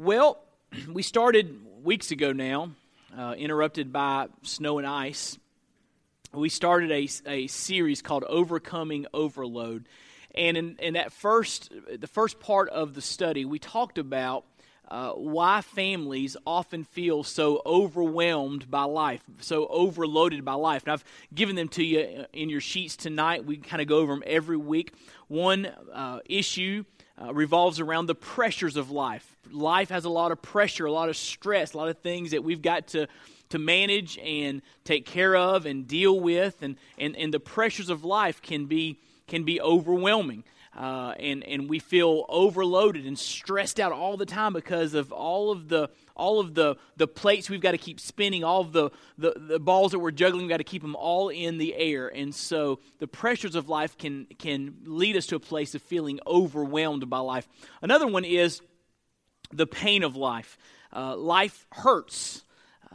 Well, we started weeks ago now, uh, interrupted by snow and ice. We started a, a series called Overcoming Overload. And in, in that first, the first part of the study, we talked about uh, why families often feel so overwhelmed by life, so overloaded by life. And I've given them to you in your sheets tonight. We kind of go over them every week. One uh, issue uh, revolves around the pressures of life. Life has a lot of pressure, a lot of stress, a lot of things that we've got to, to manage and take care of and deal with. And, and, and the pressures of life can be, can be overwhelming. Uh, and and we feel overloaded and stressed out all the time because of all of the all of the the plates we've got to keep spinning, all of the, the the balls that we're juggling, we've got to keep them all in the air. And so the pressures of life can can lead us to a place of feeling overwhelmed by life. Another one is the pain of life. Uh, life hurts.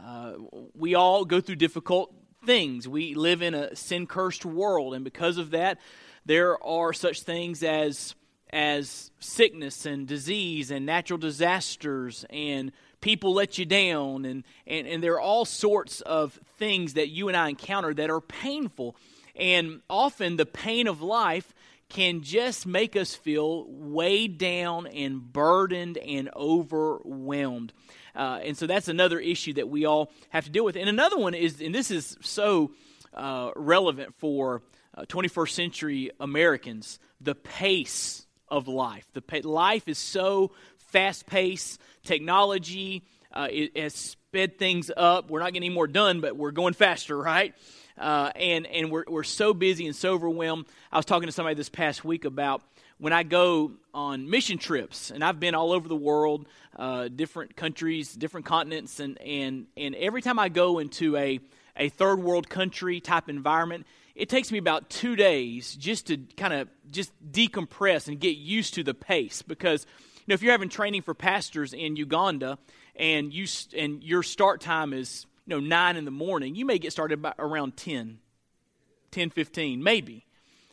Uh, we all go through difficult things. We live in a sin cursed world, and because of that there are such things as as sickness and disease and natural disasters and people let you down and, and, and there are all sorts of things that you and I encounter that are painful. And often the pain of life can just make us feel weighed down and burdened and overwhelmed. Uh, and so that's another issue that we all have to deal with. And another one is, and this is so uh, relevant for uh, 21st century Americans the pace of life. The pa- life is so fast paced, technology uh, has sped things up. We're not getting any more done, but we're going faster, right? Uh, and and we're, we're so busy and so overwhelmed. I was talking to somebody this past week about when I go on mission trips, and I've been all over the world, uh, different countries, different continents, and, and, and every time I go into a, a third world country type environment, it takes me about two days just to kind of just decompress and get used to the pace because know if you're having training for pastors in Uganda and you and your start time is you know 9 in the morning you may get started by around 10 10 15 maybe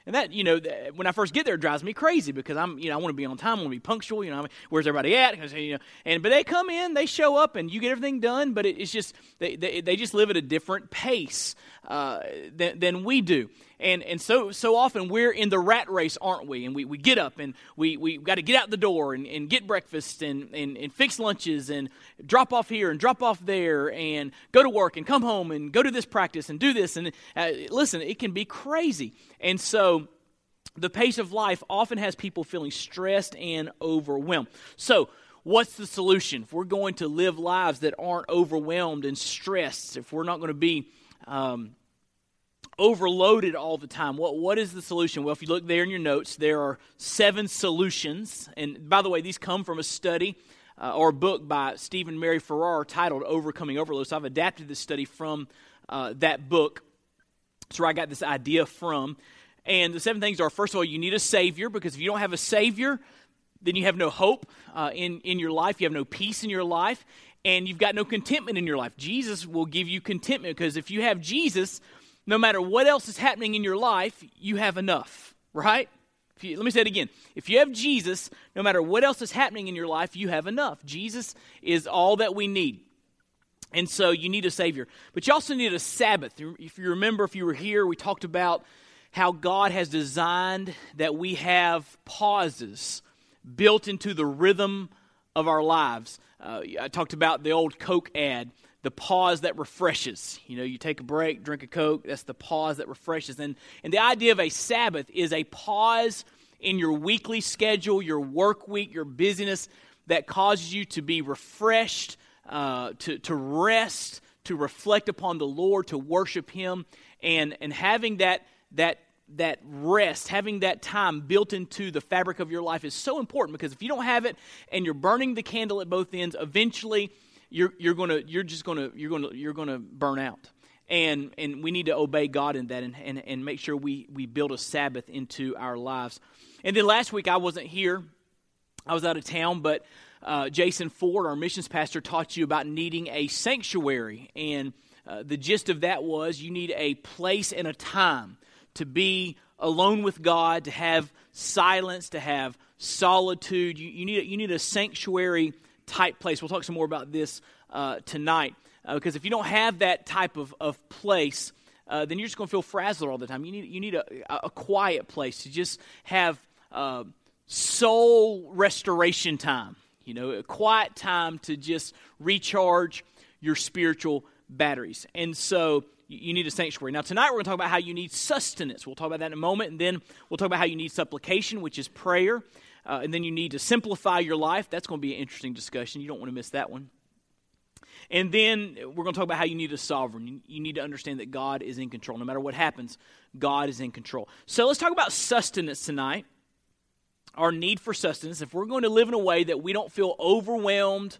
and that, you know, when I first get there, it drives me crazy because I'm, you know, I want to be on time, I want to be punctual. You know, I mean, where's everybody at? You know, and but they come in, they show up, and you get everything done. But it, it's just they, they, they just live at a different pace uh, than, than we do. And, and so, so often we're in the rat race, aren't we? And we, we get up and we, we got to get out the door and, and get breakfast and, and, and fix lunches and drop off here and drop off there and go to work and come home and go to this practice and do this. And uh, listen, it can be crazy. And so the pace of life often has people feeling stressed and overwhelmed. So, what's the solution? If we're going to live lives that aren't overwhelmed and stressed, if we're not going to be um, overloaded all the time. What, what is the solution? Well, if you look there in your notes, there are seven solutions. And by the way, these come from a study uh, or a book by Stephen Mary Farrar titled Overcoming Overload. So I've adapted this study from uh, that book. That's where I got this idea from. And the seven things are first of all, you need a Savior, because if you don't have a Savior, then you have no hope uh, in, in your life, you have no peace in your life, and you've got no contentment in your life. Jesus will give you contentment, because if you have Jesus, no matter what else is happening in your life, you have enough, right? You, let me say it again. If you have Jesus, no matter what else is happening in your life, you have enough. Jesus is all that we need. And so you need a Savior. But you also need a Sabbath. If you remember, if you were here, we talked about how God has designed that we have pauses built into the rhythm of our lives. Uh, I talked about the old Coke ad the pause that refreshes. You know, you take a break, drink a Coke, that's the pause that refreshes. And, and the idea of a Sabbath is a pause in your weekly schedule, your work week, your busyness that causes you to be refreshed, uh, to, to rest, to reflect upon the Lord, to worship Him. And, and having that, that, that rest, having that time built into the fabric of your life is so important because if you don't have it and you're burning the candle at both ends, eventually you're, you're gonna you're just gonna you're gonna you're gonna burn out. And and we need to obey god in that and, and, and make sure we we build a sabbath into our lives. And then last week i wasn't here. I was out of town but uh, jason ford our missions pastor taught you about needing a sanctuary. And uh, the gist of that was you need a place and a time to be alone with god to have silence to have solitude you, you need you need a sanctuary type place. We'll talk some more about this uh, tonight. Uh, because if you don't have that type of, of place, uh, then you're just going to feel frazzled all the time. You need, you need a, a quiet place to just have uh, soul restoration time, you know, a quiet time to just recharge your spiritual batteries. And so you need a sanctuary. Now, tonight we're going to talk about how you need sustenance. We'll talk about that in a moment. And then we'll talk about how you need supplication, which is prayer. Uh, and then you need to simplify your life. That's going to be an interesting discussion. You don't want to miss that one. And then we're going to talk about how you need a sovereign. You need to understand that God is in control. No matter what happens, God is in control. So let's talk about sustenance tonight. Our need for sustenance. If we're going to live in a way that we don't feel overwhelmed,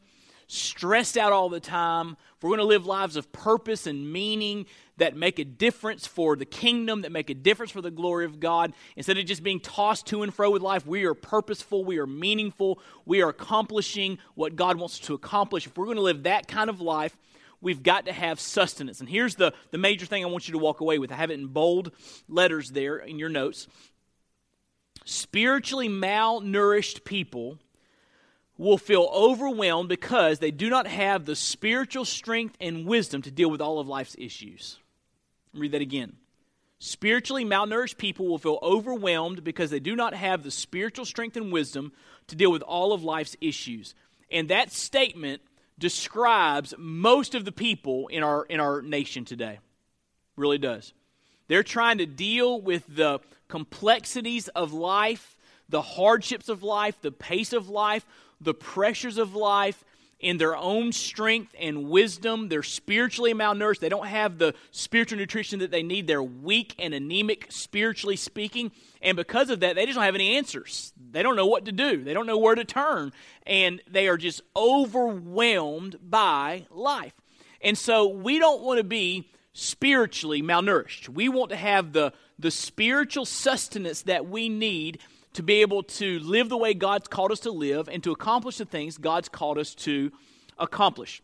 stressed out all the time, if we're going to live lives of purpose and meaning that make a difference for the kingdom, that make a difference for the glory of God, instead of just being tossed to and fro with life, we are purposeful, we are meaningful, we are accomplishing what God wants to accomplish. If we're going to live that kind of life, we've got to have sustenance. And here's the, the major thing I want you to walk away with. I have it in bold letters there in your notes. Spiritually malnourished people will feel overwhelmed because they do not have the spiritual strength and wisdom to deal with all of life's issues. Read that again. Spiritually malnourished people will feel overwhelmed because they do not have the spiritual strength and wisdom to deal with all of life's issues. And that statement describes most of the people in our in our nation today. Really does. They're trying to deal with the complexities of life, the hardships of life, the pace of life, the pressures of life in their own strength and wisdom. They're spiritually malnourished. They don't have the spiritual nutrition that they need. They're weak and anemic, spiritually speaking. And because of that, they just don't have any answers. They don't know what to do, they don't know where to turn. And they are just overwhelmed by life. And so we don't want to be spiritually malnourished. We want to have the, the spiritual sustenance that we need to be able to live the way God's called us to live and to accomplish the things God's called us to accomplish.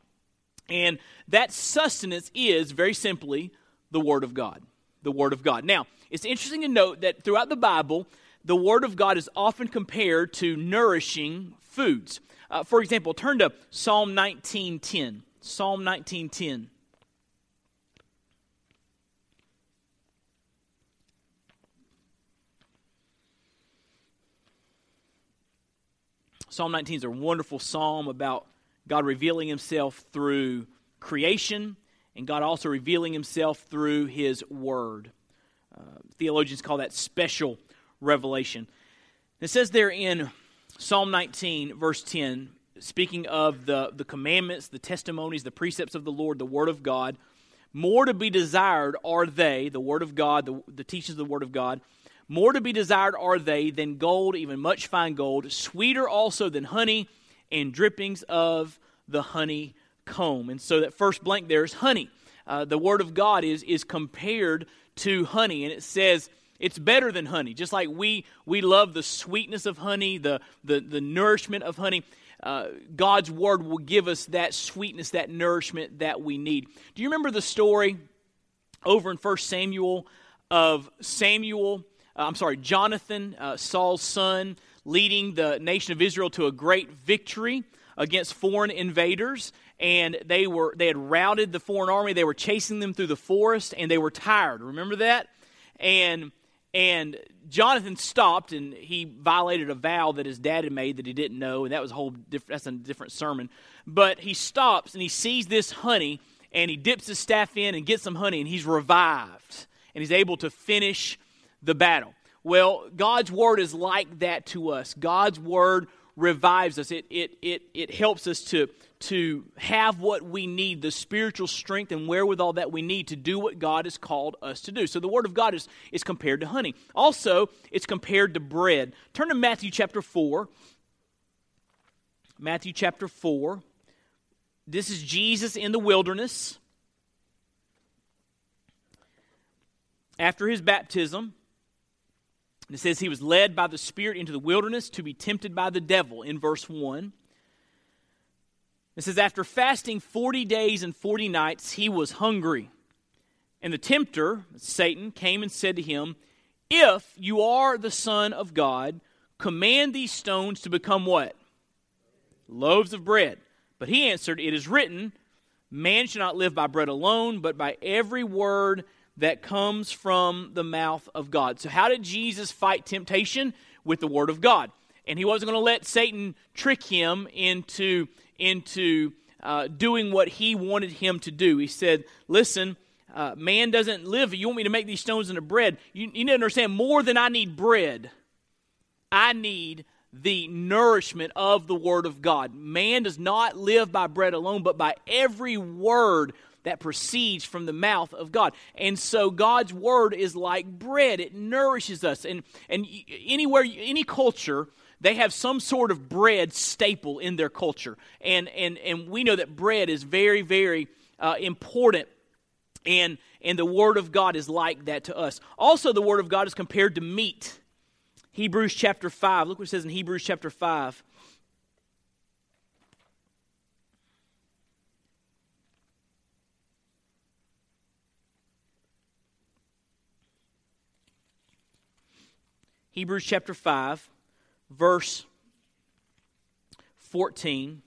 And that sustenance is very simply the Word of God. The Word of God. Now, it's interesting to note that throughout the Bible, the Word of God is often compared to nourishing foods. Uh, for example, turn to Psalm 19:10. Psalm 19:10. Psalm 19 is a wonderful psalm about God revealing himself through creation and God also revealing himself through his word. Uh, theologians call that special revelation. It says there in Psalm 19, verse 10, speaking of the, the commandments, the testimonies, the precepts of the Lord, the word of God, more to be desired are they, the word of God, the, the teachings of the word of God, more to be desired are they than gold, even much fine gold, sweeter also than honey, and drippings of the honeycomb. And so that first blank there is honey. Uh, the word of God is, is compared to honey, and it says it's better than honey. Just like we, we love the sweetness of honey, the, the, the nourishment of honey, uh, God's word will give us that sweetness, that nourishment that we need. Do you remember the story over in 1 Samuel of Samuel I'm sorry, Jonathan, uh, Saul's son, leading the nation of Israel to a great victory against foreign invaders. And they were they had routed the foreign army. They were chasing them through the forest, and they were tired. Remember that? And and Jonathan stopped, and he violated a vow that his dad had made that he didn't know, and that was a whole different. That's a different sermon. But he stops and he sees this honey, and he dips his staff in and gets some honey, and he's revived, and he's able to finish the battle. Well, God's word is like that to us. God's word revives us. It, it, it, it helps us to, to have what we need, the spiritual strength and wherewithal that we need to do what God has called us to do. So the Word of God is, is compared to honey. Also, it's compared to bread. Turn to Matthew chapter 4. Matthew chapter 4. This is Jesus in the wilderness. After his baptism, and it says he was led by the Spirit into the wilderness to be tempted by the devil in verse 1. It says, After fasting 40 days and 40 nights, he was hungry. And the tempter, Satan, came and said to him, If you are the Son of God, command these stones to become what? Loaves of bread. But he answered, It is written, Man shall not live by bread alone, but by every word that comes from the mouth of God. So, how did Jesus fight temptation? With the word of God. And he wasn't going to let Satan trick him into, into uh, doing what he wanted him to do. He said, Listen, uh, man doesn't live. You want me to make these stones into bread? You, you need to understand more than I need bread. I need the nourishment of the Word of God. Man does not live by bread alone, but by every word that proceeds from the mouth of God. And so God's Word is like bread, it nourishes us. And, and anywhere, any culture, they have some sort of bread staple in their culture. And, and, and we know that bread is very, very uh, important. And, and the Word of God is like that to us. Also, the Word of God is compared to meat. Hebrews chapter 5. Look what it says in Hebrews chapter 5. Hebrews chapter 5, verse 14.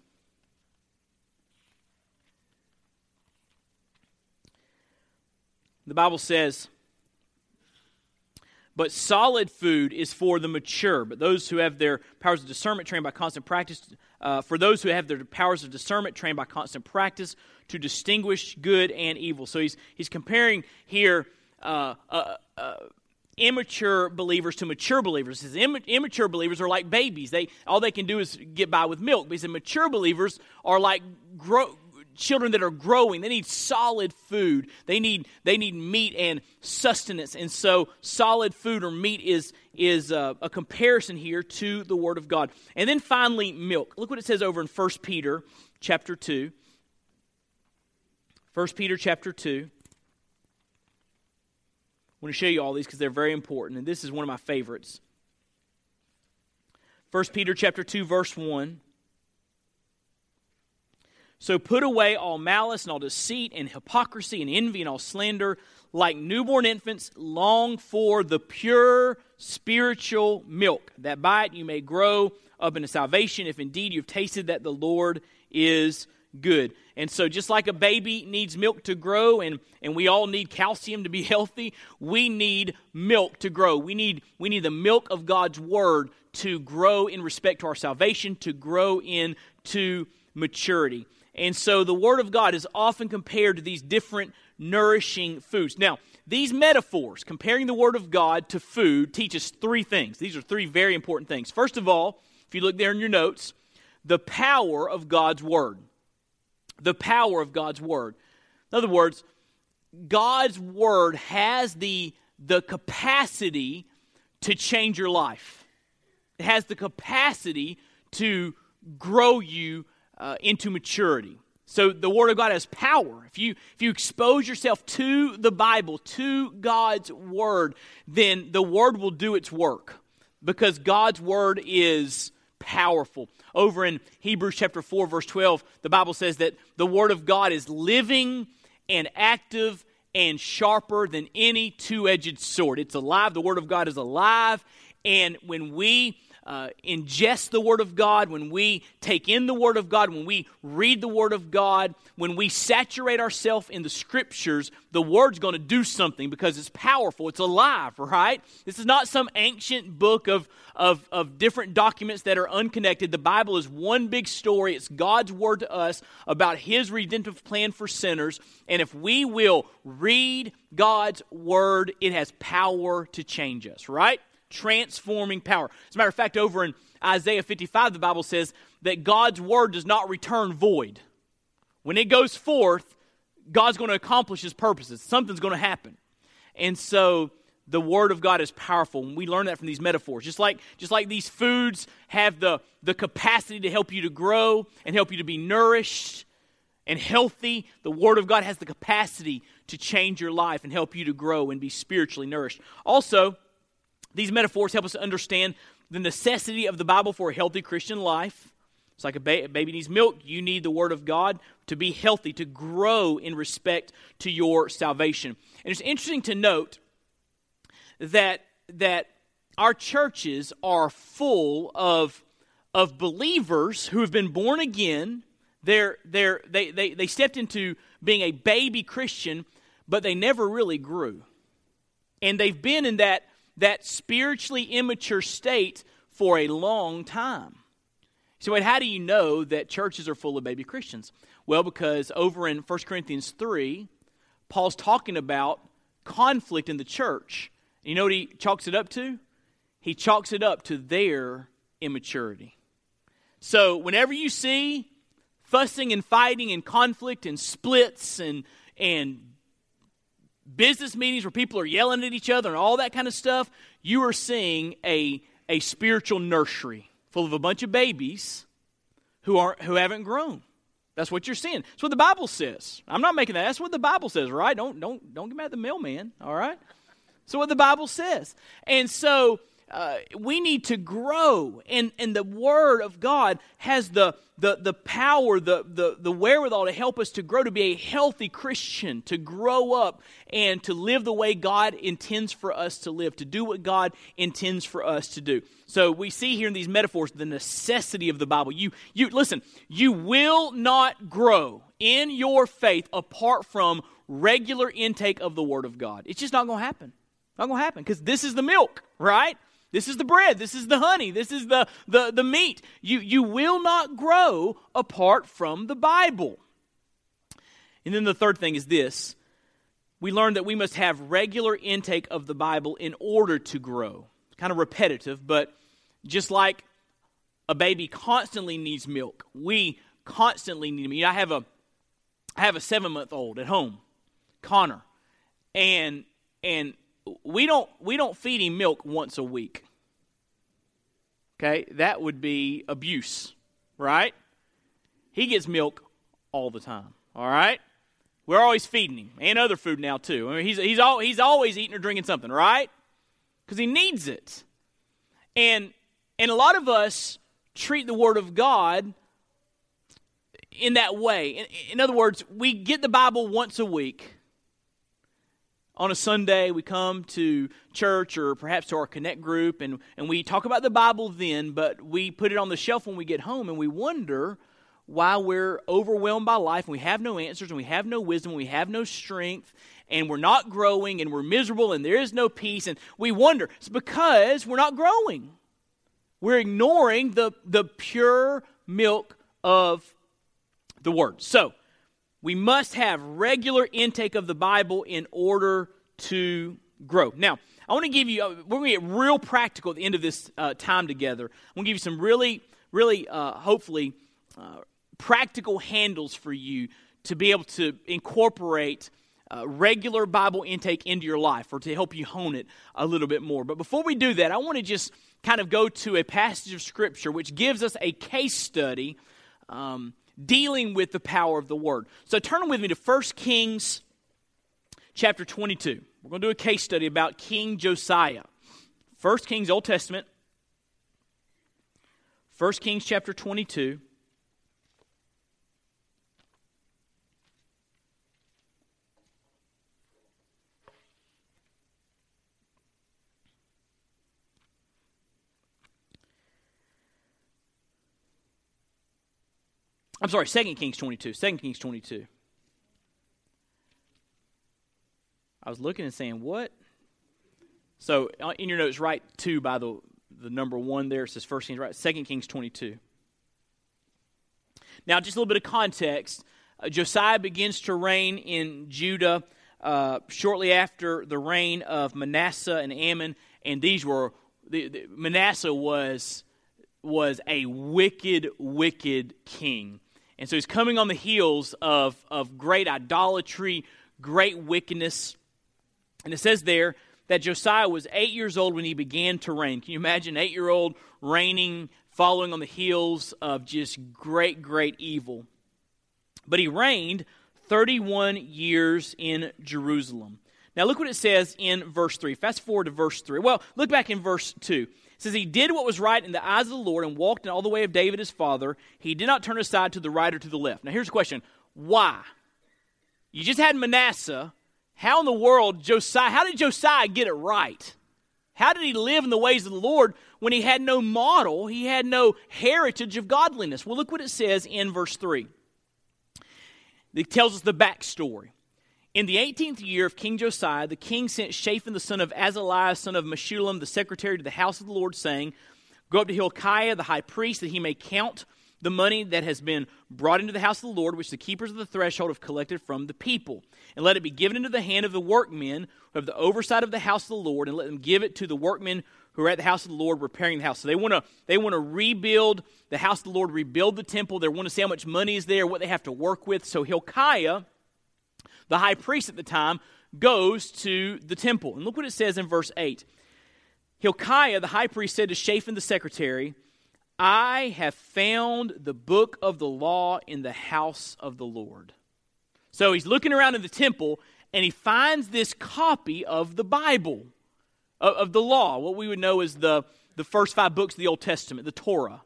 The Bible says, but solid food is for the mature, but those who have their powers of discernment trained by constant practice, uh, for those who have their powers of discernment trained by constant practice to distinguish good and evil. So he's, he's comparing here uh, uh, uh immature believers to mature believers. His Im- immature believers are like babies. They all they can do is get by with milk. But he said mature believers are like grow, children that are growing. They need solid food. They need they need meat and sustenance. And so solid food or meat is is a, a, comparison here to the word of god. And then finally milk. Look what it says over in 1 peter chapter 2 1 peter chapter 2 I want to show you all these because they're very important and this is one of my favorites 1 peter chapter 2 verse 1 so put away all malice and all deceit and hypocrisy and envy and all slander. Like newborn infants, long for the pure spiritual milk, that by it you may grow up into salvation, if indeed you've tasted that the Lord is good. And so, just like a baby needs milk to grow, and, and we all need calcium to be healthy, we need milk to grow. We need, we need the milk of God's Word to grow in respect to our salvation, to grow into maturity. And so the Word of God is often compared to these different nourishing foods. Now, these metaphors, comparing the Word of God to food, teach us three things. These are three very important things. First of all, if you look there in your notes, the power of God's Word. The power of God's Word. In other words, God's Word has the, the capacity to change your life, it has the capacity to grow you uh, into maturity. So the Word of God has power. If you, if you expose yourself to the Bible, to God's Word, then the Word will do its work because God's Word is powerful. Over in Hebrews chapter 4, verse 12, the Bible says that the Word of God is living and active and sharper than any two edged sword. It's alive. The Word of God is alive. And when we uh, ingest the Word of God, when we take in the Word of God, when we read the Word of God, when we saturate ourselves in the Scriptures, the Word's going to do something because it's powerful, it's alive, right? This is not some ancient book of, of, of different documents that are unconnected. The Bible is one big story. It's God's Word to us about His redemptive plan for sinners. And if we will read God's Word, it has power to change us, right? Transforming power. As a matter of fact, over in Isaiah 55, the Bible says that God's word does not return void. When it goes forth, God's going to accomplish his purposes. Something's going to happen. And so the word of God is powerful. And we learn that from these metaphors. Just like, just like these foods have the, the capacity to help you to grow and help you to be nourished and healthy, the word of God has the capacity to change your life and help you to grow and be spiritually nourished. Also, these metaphors help us to understand the necessity of the Bible for a healthy Christian life. It's like a, ba- a, baby needs milk. You need the Word of God to be healthy, to grow in respect to your salvation. And it's interesting to note that, that our churches are full of, of believers who have been born again. They're, they're, they, they, they stepped into being a baby Christian, but they never really grew. And they've been in that, that spiritually immature state for a long time. So, how do you know that churches are full of baby Christians? Well, because over in 1 Corinthians 3, Paul's talking about conflict in the church. You know what he chalks it up to? He chalks it up to their immaturity. So, whenever you see fussing and fighting and conflict and splits and, and business meetings where people are yelling at each other and all that kind of stuff, you are seeing a, a spiritual nursery full of a bunch of babies who, aren't, who haven't grown. That's what you're seeing. That's what the Bible says. I'm not making that. That's what the Bible says, right? Don't, don't, don't get mad at the mailman, all right? So what the Bible says. And so uh, we need to grow. And, and the Word of God has the, the, the power, the, the, the wherewithal to help us to grow, to be a healthy Christian, to grow up and to live the way God intends for us to live, to do what God intends for us to do. So we see here in these metaphors the necessity of the Bible. You, you listen, you will not grow in your faith apart from regular intake of the Word of God. It's just not going to happen. Not going to happen because this is the milk, right? This is the bread. This is the honey. This is the, the, the meat. You, you will not grow apart from the Bible. And then the third thing is this we learn that we must have regular intake of the Bible in order to grow. Kind of repetitive, but just like a baby constantly needs milk, we constantly need milk. I have a I have a seven month old at home, Connor, and and we don't we don't feed him milk once a week. Okay, that would be abuse, right? He gets milk all the time. All right, we're always feeding him and other food now too. I mean, he's he's all, he's always eating or drinking something, right? Because he needs it, and and a lot of us treat the Word of God in that way. In, in other words, we get the Bible once a week on a Sunday, we come to church or perhaps to our Connect group and, and we talk about the Bible then, but we put it on the shelf when we get home and we wonder why we're overwhelmed by life and we have no answers and we have no wisdom, and we have no strength, and we're not growing and we're miserable and there is no peace. And we wonder it's because we're not growing. We're ignoring the, the pure milk of the Word. So, we must have regular intake of the Bible in order to grow. Now, I want to give you, uh, we're going to get real practical at the end of this uh, time together. I'm going to give you some really, really, uh, hopefully, uh, practical handles for you to be able to incorporate uh, regular Bible intake into your life or to help you hone it a little bit more. But before we do that, I want to just kind of go to a passage of Scripture which gives us a case study. Um, dealing with the power of the word. So turn with me to 1 Kings chapter 22. We're going to do a case study about King Josiah. 1 Kings Old Testament. 1 Kings chapter 22. I'm sorry, 2 Kings 22. 2 Kings 22. I was looking and saying, what? So uh, in your notes, write 2 by the, the number 1 there. It says 1 Kings, right? 2 Kings 22. Now, just a little bit of context. Uh, Josiah begins to reign in Judah uh, shortly after the reign of Manasseh and Amon, and these were the, the, Manasseh was was a wicked, wicked king. And so he's coming on the heels of, of great idolatry, great wickedness. And it says there that Josiah was eight years old when he began to reign. Can you imagine eight year old reigning, following on the heels of just great, great evil? But he reigned 31 years in Jerusalem. Now look what it says in verse 3. Fast forward to verse 3. Well, look back in verse 2 says he did what was right in the eyes of the Lord and walked in all the way of David his father. He did not turn aside to the right or to the left. Now here's the question: Why? You just had Manasseh. How in the world Josiah? How did Josiah get it right? How did he live in the ways of the Lord when he had no model? He had no heritage of godliness. Well, look what it says in verse 3. It tells us the backstory. In the 18th year of King Josiah, the king sent Shaphan the son of Azaliah, son of Meshullam, the secretary to the house of the Lord, saying, Go up to Hilkiah, the high priest, that he may count the money that has been brought into the house of the Lord, which the keepers of the threshold have collected from the people. And let it be given into the hand of the workmen who have the oversight of the house of the Lord, and let them give it to the workmen who are at the house of the Lord repairing the house. So they want to they want to rebuild the house of the Lord, rebuild the temple. They want to see how much money is there, what they have to work with. So Hilkiah, the high priest at the time, goes to the temple. And look what it says in verse 8. Hilkiah, the high priest, said to Shaphan the secretary, I have found the book of the law in the house of the Lord. So he's looking around in the temple and he finds this copy of the Bible, of, of, the law, what we would know as the, the first five books of the Old Testament, the Torah.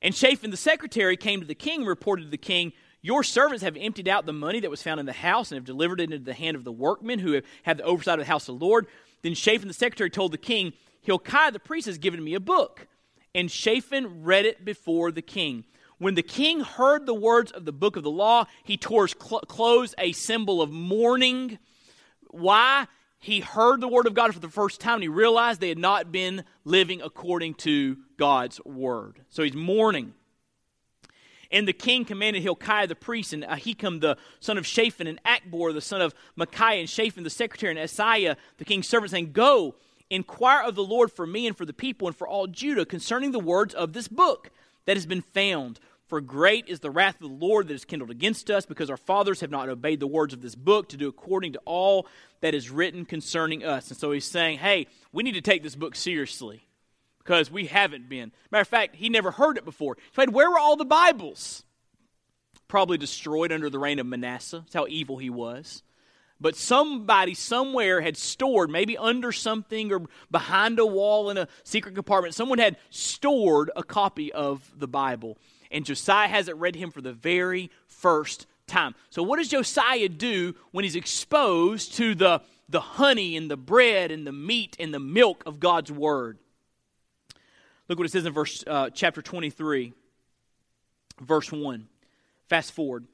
And Shaphan the secretary came to the king and reported to the king, Your servants have emptied out the money that was found in the house and have delivered it into the hand of the workmen who have had the oversight of the house of the Lord. Then Shaphan the secretary told the king, Hilkiah the priest has given me a book. And Shaphan read it before the king. When the king heard the words of the book of the law, he tore his cl- clothes, a symbol of mourning. Why? He heard the word of God for the first time and he realized they had not been living according to God's word. So he's mourning. And the king commanded Hilkiah the priest, and Ahikam the son of Shaphan, and Achbor the son of Micaiah, and Shaphan the secretary, and Asaiah the king's servant, saying, Go, inquire of the Lord for me and for the people and for all Judah concerning the words of this book that has been found. For great is the wrath of the Lord that is kindled against us, because our fathers have not obeyed the words of this book to do according to all that is written concerning us. And so he's saying, hey, we need to take this book seriously because we haven't been. Matter of fact, he never heard it before. He said, where were all the Bibles? Probably destroyed under the reign of Manasseh. That's how evil he was. But somebody somewhere had stored, maybe under something or behind a wall in a secret compartment, someone had stored a copy of the Bible. And Josiah has it read him for the very first time. So, what does Josiah do when he's exposed to the, the honey and the bread and the meat and the milk of God's word? Look what it says in verse uh, chapter 23, verse 1. Fast forward.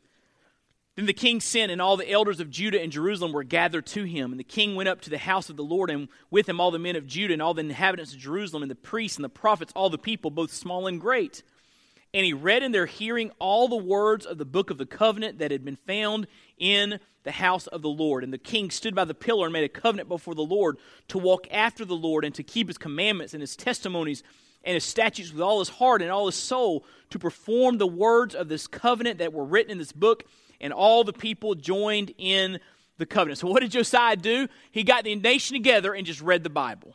Then the king sent, and all the elders of Judah and Jerusalem were gathered to him. And the king went up to the house of the Lord, and with him all the men of Judah and all the inhabitants of Jerusalem, and the priests and the prophets, all the people, both small and great. And he read in their hearing all the words of the book of the covenant that had been found in the house of the Lord. And the king stood by the pillar and made a covenant before the Lord to walk after the Lord and to keep his commandments and his testimonies and his statutes with all his heart and all his soul, to perform the words of this covenant that were written in this book and all the people joined in the covenant. So, what did Josiah do? He got the nation together and just read the Bible.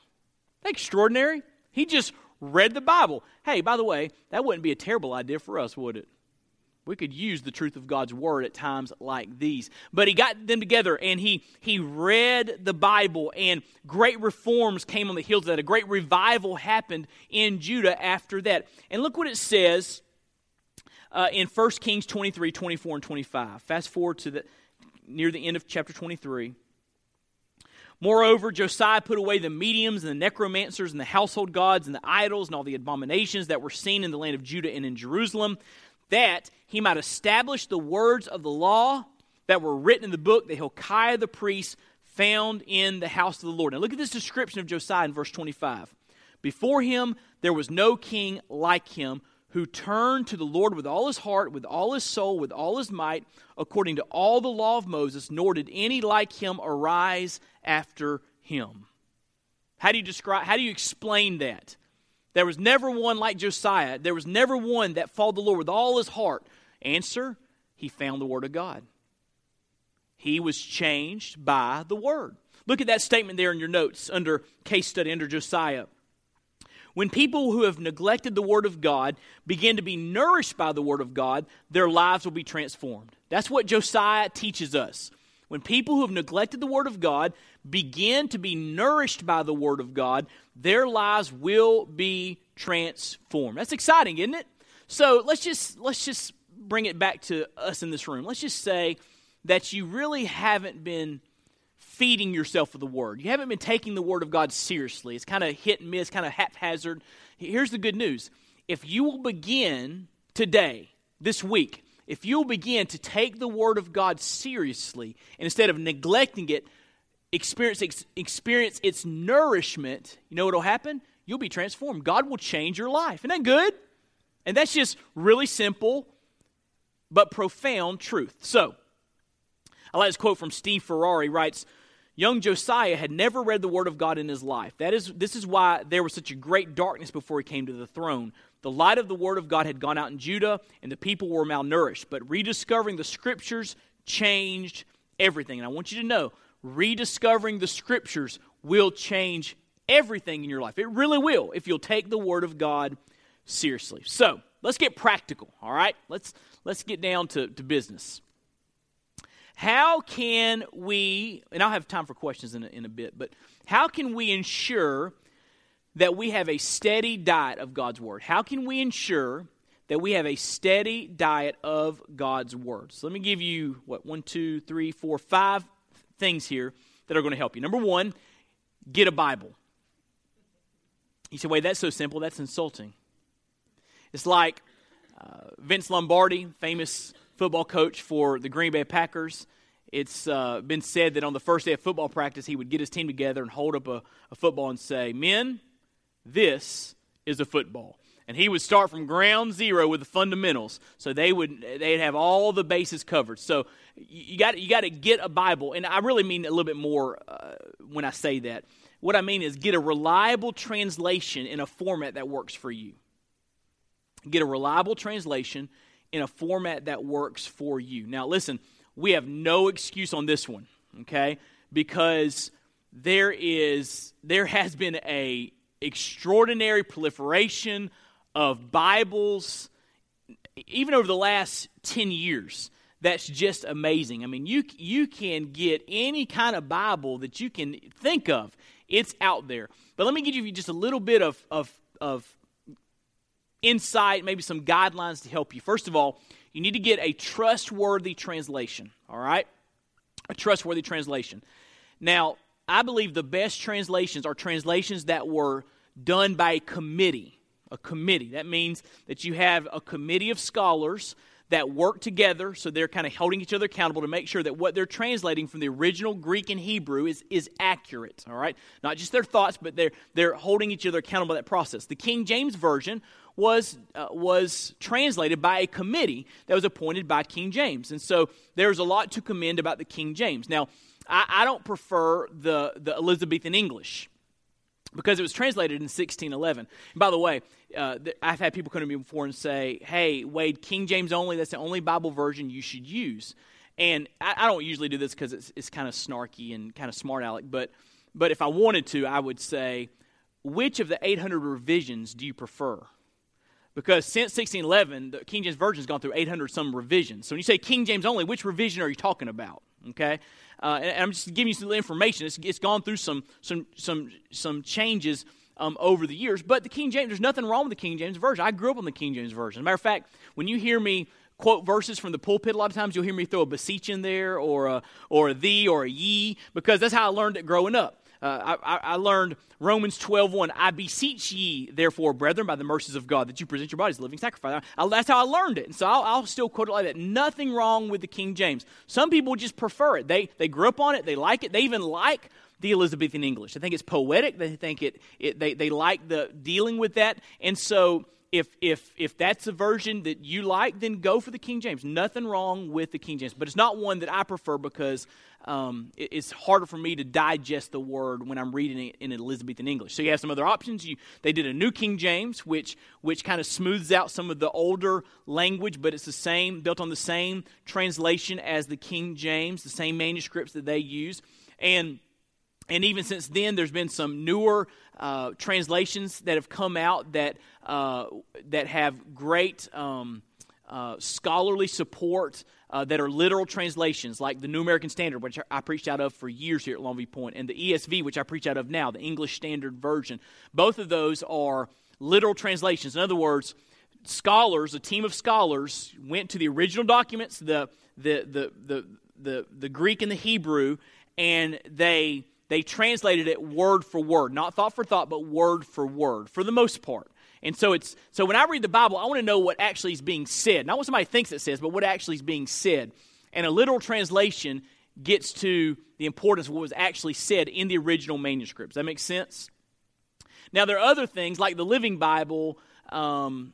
Extraordinary. He just read the Bible. Hey, by the way, that wouldn't be a terrible idea for us, would it? We could use the truth of God's word at times like these. But he got them together and he he read the Bible and great reforms came on the heels of that. A great revival happened in Judah after that. And look what it says uh, in 1 Kings 23, 24, and 25. Fast forward to the near the end of chapter 23. Moreover, Josiah put away the mediums and the necromancers and the household gods and the idols and all the abominations that were seen in the land of Judah and in Jerusalem, that he might establish the words of the law that were written in the book that Hilkiah the priest found in the house of the Lord. Now look at this description of Josiah in verse 25. Before him there was no king like him who turned to the Lord with all his heart, with all his soul, with all his might, according to all the law of Moses, nor did any like him arise after him. How do you describe how do you explain that? There was never one like Josiah. There was never one that followed the Lord with all his heart. Answer, he found the word of God. He was changed by the word. Look at that statement there in your notes under case study under Josiah. When people who have neglected the Word of God begin to be nourished by the Word of God, their lives will be transformed. That's what Josiah teaches us. When people who have neglected the Word of God begin to be nourished by the Word of God, their lives will be transformed. That's exciting, isn't it? So let's just let's just bring it back to us in this room. Let's just say that you really haven't been feeding yourself with the Word. You haven't been taking the Word of God seriously. It's kind of hit and miss, kind of haphazard. Here's the good news if you will begin today, this week, if you'll begin to take the Word of God seriously, and instead of neglecting it, experience, experience its nourishment, you know what will happen? You'll be transformed. God will change your life. Isn't that good? And that's just really simple but profound truth. So, I like this quote from Steve Farrar writes, Young Josiah had never read the Word of God in his life. That is, this is why there was such a great darkness before he came to the throne. The light of the Word of God had gone out in Judah, and the people were malnourished. But rediscovering the Scriptures changed everything. And I want you to know rediscovering the Scriptures will change everything in your life. It really will if you'll take the Word of God seriously. So let's get practical, all right? Let's, let's get down to, to business. How can we, and I'll have time for questions in a, in a bit, but how can we ensure that we have a steady diet of God's Word? How can we ensure that we have a steady diet of God's Word? So let me give you, what, one, two, three, four, five things here that are going to help you. Number one, get a Bible. You say, wait, that's so simple, that's insulting. It's like uh, Vince Lombardi, famous football coach for the Green Bay Packers. It's uh, been said that on the first day of football practice, he would get his team together and hold up a, a football and say, Men, this is a football. And he would start from ground zero with the fundamentals. So they would they'd have all the bases covered. So you got you got to get a Bible, and I really mean a little bit more uh, when I say that. What I mean is get a reliable translation in a format that works for you. Get a reliable translation in a format that works for you. Now, listen, we have no excuse on this one, okay? Because there is there has been a extraordinary proliferation of Bibles even over the last 10 years that's just amazing. I mean, you you can get any kind of Bible that you can think of. It's out there. But let me give you just a little bit of of, of insight, maybe some guidelines to help you. First of all, you need to get a trustworthy translation, all right? A trustworthy translation. Now, I believe the best translations are translations that were done by a committee. A committee. That means that you have a committee of scholars that work together, so they're kind of holding each other accountable to make sure that what they're translating from the original Greek and Hebrew is, is accurate, all right? Not just their thoughts, but they're, they're holding each other accountable to that process. The King James Version was, uh, was translated by a committee that was appointed by King James. And so there's a lot to commend about the King James. Now, I, I don't prefer the, the Elizabethan English because it was translated in 1611. And by the way, uh, I've had people come to me before and say, hey, Wade, King James only, that's the only Bible version you should use. And I, I don't usually do this because it's, it's kind of snarky and kind of smart aleck, but, but if I wanted to, I would say, which of the 800 revisions do you prefer? Because since 1611, the King James Version has gone through 800 some revisions. So when you say King James only, which revision are you talking about? Okay? Uh, and, I'm just giving you some information. It's, it's gone through some, some, some, some changes um, over the years. But the King James, there's nothing wrong with the King James Version. I grew up on the King James Version. As a matter of fact, when you hear me quote verses from the pulpit, a lot of times you'll hear me throw a beseech in there or a, or a thee or a ye, because that's how I learned it growing up. Uh, I, I, learned Romans 12 1. I beseech ye, therefore, brethren, by the mercies of God, that you present your bodies a living sacrifice. I, that's how I learned it. And so I'll, I'll, still quote it like that. Nothing wrong with the King James. Some people just prefer it. They, they grew up on it, they like it, they even like the Elizabethan English. I think it's poetic. They think it, it they, they like the dealing with that. And so if if if that's a version that you like, then go for the King James. Nothing wrong with the King James, but it's not one that I prefer because um, it, it's harder for me to digest the word when I'm reading it in Elizabethan English. So you have some other options. You, they did a New King James, which which kind of smooths out some of the older language, but it's the same, built on the same translation as the King James, the same manuscripts that they use, and and even since then, there's been some newer uh, translations that have come out that uh, that have great um, uh, scholarly support. Uh, that are literal translations, like the New American Standard, which I preached out of for years here at Longview Point, and the ESV, which I preach out of now, the English Standard Version. Both of those are literal translations. In other words, scholars, a team of scholars, went to the original documents, the the the the the, the Greek and the Hebrew, and they they translated it word for word, not thought for thought, but word for word, for the most part. And so it's so when I read the Bible, I want to know what actually is being said. Not what somebody thinks it says, but what actually is being said. And a literal translation gets to the importance of what was actually said in the original manuscripts. That makes sense? Now, there are other things like the Living Bible, um,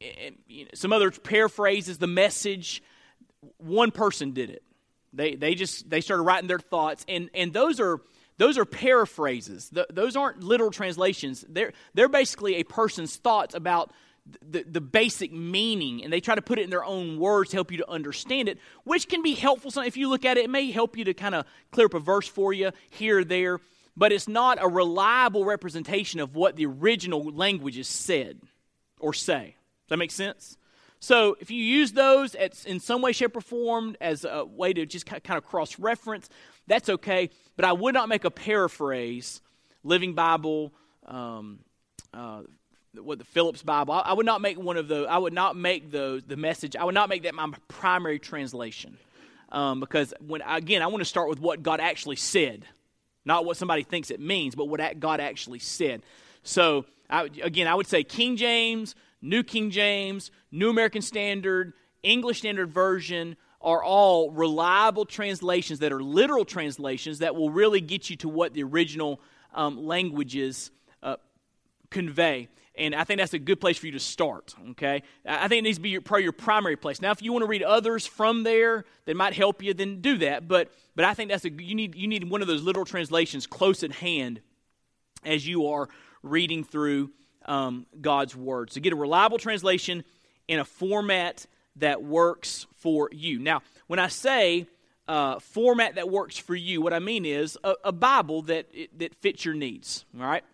and, you know, some other paraphrases, the message. One person did it. They, they just they started writing their thoughts, and, and those are those are paraphrases. Those aren't literal translations. They're, they're basically a person's thoughts about the, the basic meaning, and they try to put it in their own words to help you to understand it, which can be helpful. If you look at it, it may help you to kind of clear up a verse for you here or there, but it's not a reliable representation of what the original languages said or say. Does that make sense? So if you use those in some way, shape, or form as a way to just kind of cross reference, that's okay. But I would not make a paraphrase, Living Bible, um, uh, what the Phillips Bible. I, I, would not make one of those. I would not make those the message. I would not make that my primary translation, um, because when again, I want to start with what God actually said, not what somebody thinks it means, but what God actually said. So I, again, I would say King James, New King James, New American Standard, English Standard Version are all reliable translations that are literal translations that will really get you to what the original um, languages uh, convey. And I think that's a good place for you to start, okay? I think it needs to be your, probably your primary place. Now, if you want to read others from there that might help you, then do that. But, but I think that's a, you need, you need one of those literal translations close at hand as you are reading through um, God's Word. So get a reliable translation in a format that works for you. Now, when I say uh, format that works for you, what I mean is a, a Bible that, that fits your needs. All right?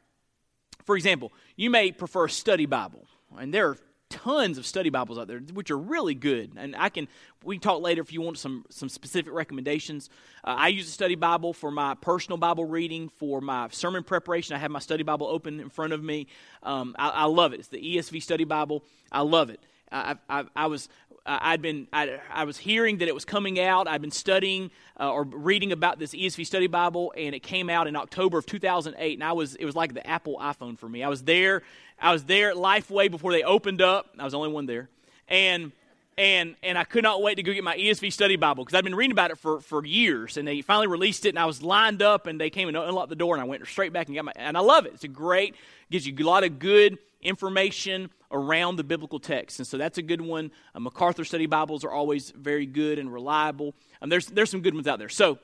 For example, you may prefer a study Bible, and there are tons of study Bibles out there, which are really good. And I can we can talk later if you want some some specific recommendations. Uh, I use a study Bible for my personal Bible reading, for my sermon preparation. I have my study Bible open in front of me. Um, I, I, love it. It's the ESV Study Bible. I love it. I, I, I was I'd been I, I, was hearing that it was coming out. I'd been studying uh, or reading about this ESV Study Bible, and it came out in October of 2008. And I was it was like the Apple iPhone for me. I was there. I was there at Lifeway before they opened up. I was the only one there, and and and I could not wait to go get my ESV Study Bible because I'd been reading about it for for years. And they finally released it, and I was lined up, and they came and unlocked the door, and I went straight back and got my. And I love it. It's a great gives you a lot of good information around the biblical text. And so that's a good one. Uh, MacArthur Study Bibles are always very good and reliable. And there's, there's some good ones out there. So